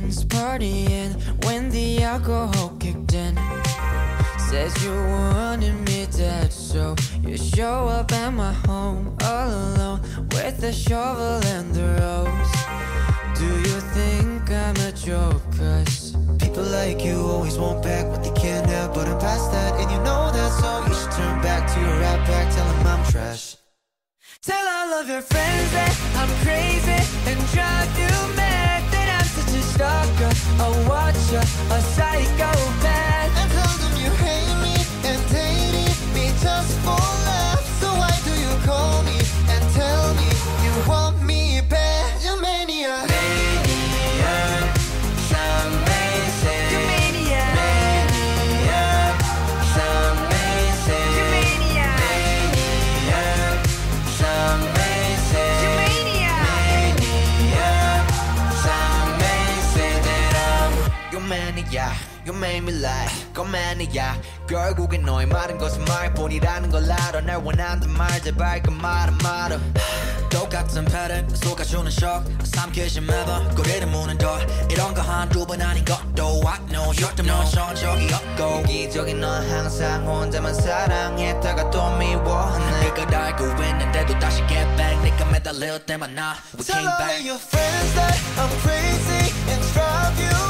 friends partying when the alcohol kicked in. Says you wanted me dead, so you show up at my home all alone with a shovel and the rose. Do you think I'm a joke? Cause People like you always want back what they can't have, but I'm past that, and you know that, so you should turn back to your rap pack, tell them I'm trash. Tell all of your friends that I'm crazy and drive you mad. Watcher, a psychopath. You maniac. You made me lie. Go maniac. 결국엔 너의 말은 거짓말뿐이라는 걸 알아. 날 원한단 말 제발 그 말은 말아. 똑같은 패턴 쏟아주는 shock 삼키지 매번 꼬리를 무는 더 이런 거 한두 번 아닌 것도 I know you 때문에 넌 적이 없고 이기적인 넌 항상 혼자만 사랑했다가 또 미워하네 그걸 알고 있는데도 다시 get back 네가 매달릴 때만 나 We came Tell all back of your friends that I'm crazy and drive you